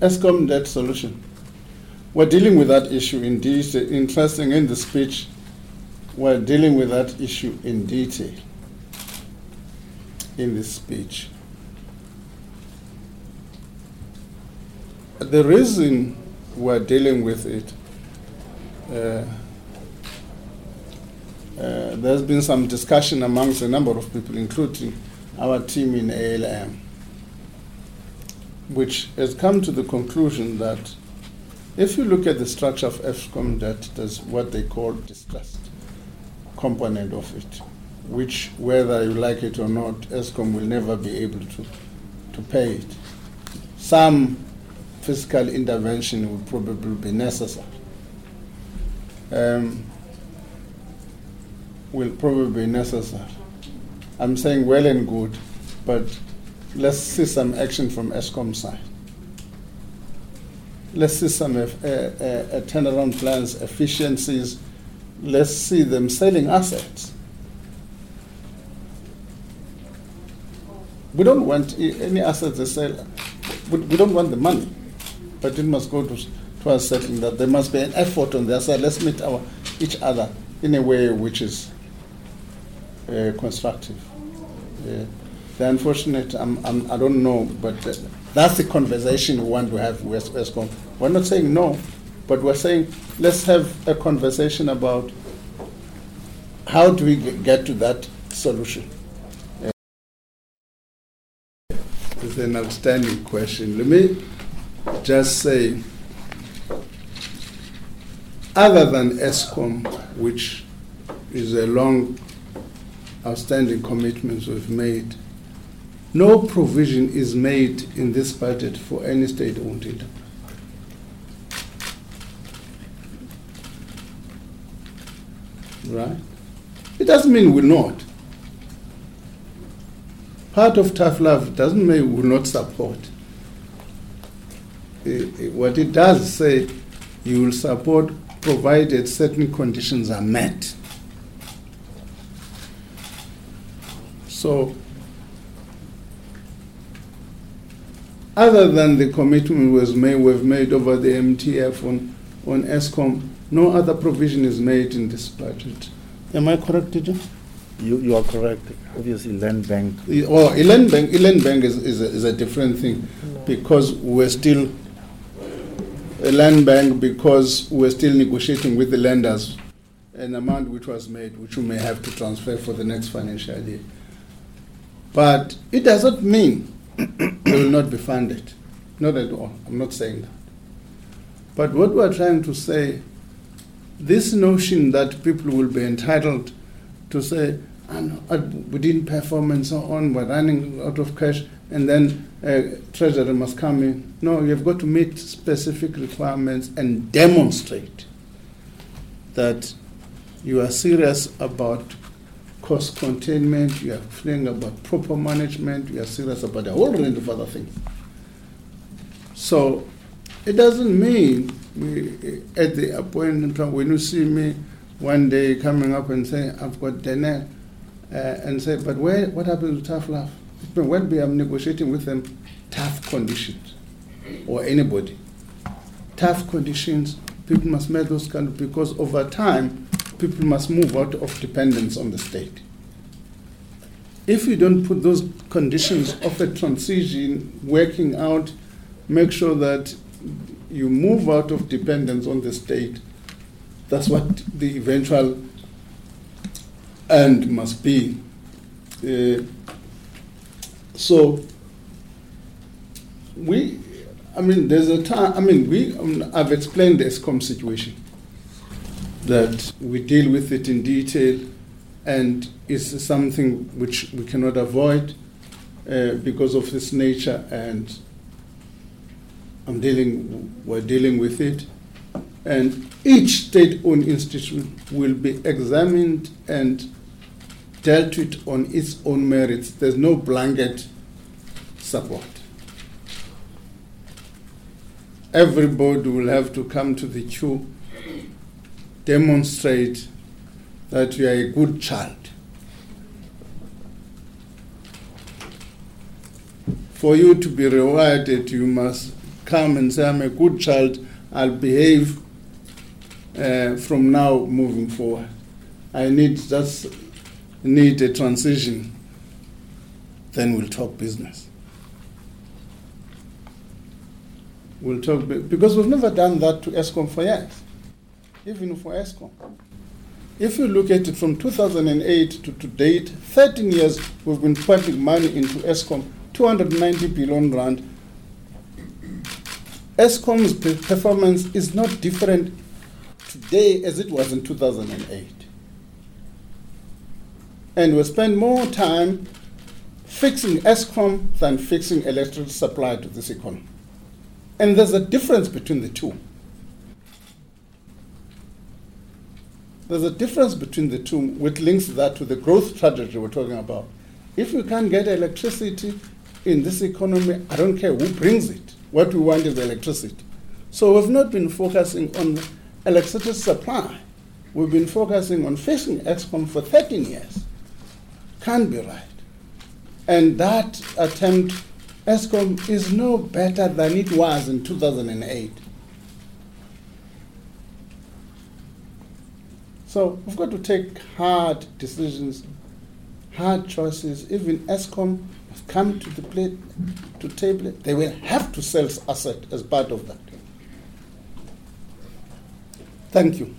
Eskom debt solution. We're dealing with that issue in detail. Interesting in the speech, we're dealing with that issue in detail in this speech. The reason we're dealing with it, uh, uh, there's been some discussion amongst a number of people, including our team in ALM, which has come to the conclusion that if you look at the structure of Eskom debt, there's what they call distressed component of it, which, whether you like it or not, Eskom will never be able to, to pay it. Some fiscal intervention will probably be necessary. Um, will probably be necessary. I'm saying well and good, but let's see some action from Eskom side. Let's see some uh, uh, uh, turnaround plans, efficiencies. Let's see them selling assets. We don't want any assets they sell. We don't want the money, but it must go to, to us settling that there must be an effort on their side. Let's meet our, each other in a way which is uh, constructive. The unfortunate, I'm, I'm, I do not know, but that's the conversation we want to have with Eskom. We're not saying no, but we're saying let's have a conversation about how do we get to that solution. Uh, it's an outstanding question. Let me just say, other than Eskom, which is a long outstanding commitments we've made, no provision is made in this budget for any state owned enterprise. Right? It doesn't mean we're not. Part of tough love doesn't mean we will not support. Eh, eh, what it does say, you will support provided certain conditions are met. So, other than the commitment was made, we've made over the MTF on, on Eskom, no other provision is made in this budget. Am I correct, teacher? You, you are correct. Obviously, land bank. Oh, land bank, land bank is, is, a, is a different thing no. because we're still a land bank because we're still negotiating with the lenders an amount which was made, which we may have to transfer for the next financial year. But it does not mean they will not be funded. Not at all. I'm not saying that. But what we're trying to say, this notion that people will be entitled to say, we didn't perform and so on, we're running out of cash, and then uh, treasury must come in. No, you've got to meet specific requirements and demonstrate that you are serious about cost containment, we are feeling about proper management, we are serious about a whole range of other things. So it doesn't mean we, at the appointment when you see me one day coming up and saying, I've got Daniel, uh, and say, but where, what happened to tough love? When we are negotiating with them, tough conditions, or anybody, tough conditions, people must make those kind of, because over time, people must move out of dependence on the state. If you don't put those conditions of a transition working out, make sure that you move out of dependence on the state, that's what the eventual end must be. Uh, so, we, I mean, there's a time, I mean, we, um, I've explained the Eskom situation that we deal with it in detail and it's something which we cannot avoid uh, because of its nature and I'm dealing, we're dealing with it. And each state owned institution will be examined and dealt with on its own merits. There's no blanket support. Everybody will have to come to the queue demonstrate that you are a good child. For you to be rewarded, you must come and say, I'm a good child, I'll behave uh, from now moving forward. I need just need a transition. Then we'll talk business. We'll talk because we've never done that to Eskom for years, even for Eskom. If you look at it from 2008 to, to date, 13 years we've been pumping money into Eskom, 290 billion rand. Eskom's performance is not different today as it was in 2008. And we spend more time fixing Eskom than fixing electricity supply to this economy. And there's a difference between the two. There's a difference between the two, which links that to the growth trajectory we're talking about. If we can't get electricity in this economy, I don't care who brings it. What we want is electricity. So we've not been focusing on electricity supply. We've been focusing on fixing Eskom for 13 years. Can't be right. And that attempt, Eskom is no better than it was in 2008. So we've got to take hard decisions, hard choices. Even Eskom must come to the plate, to table. They will have to sell asset as part of that. Thank you.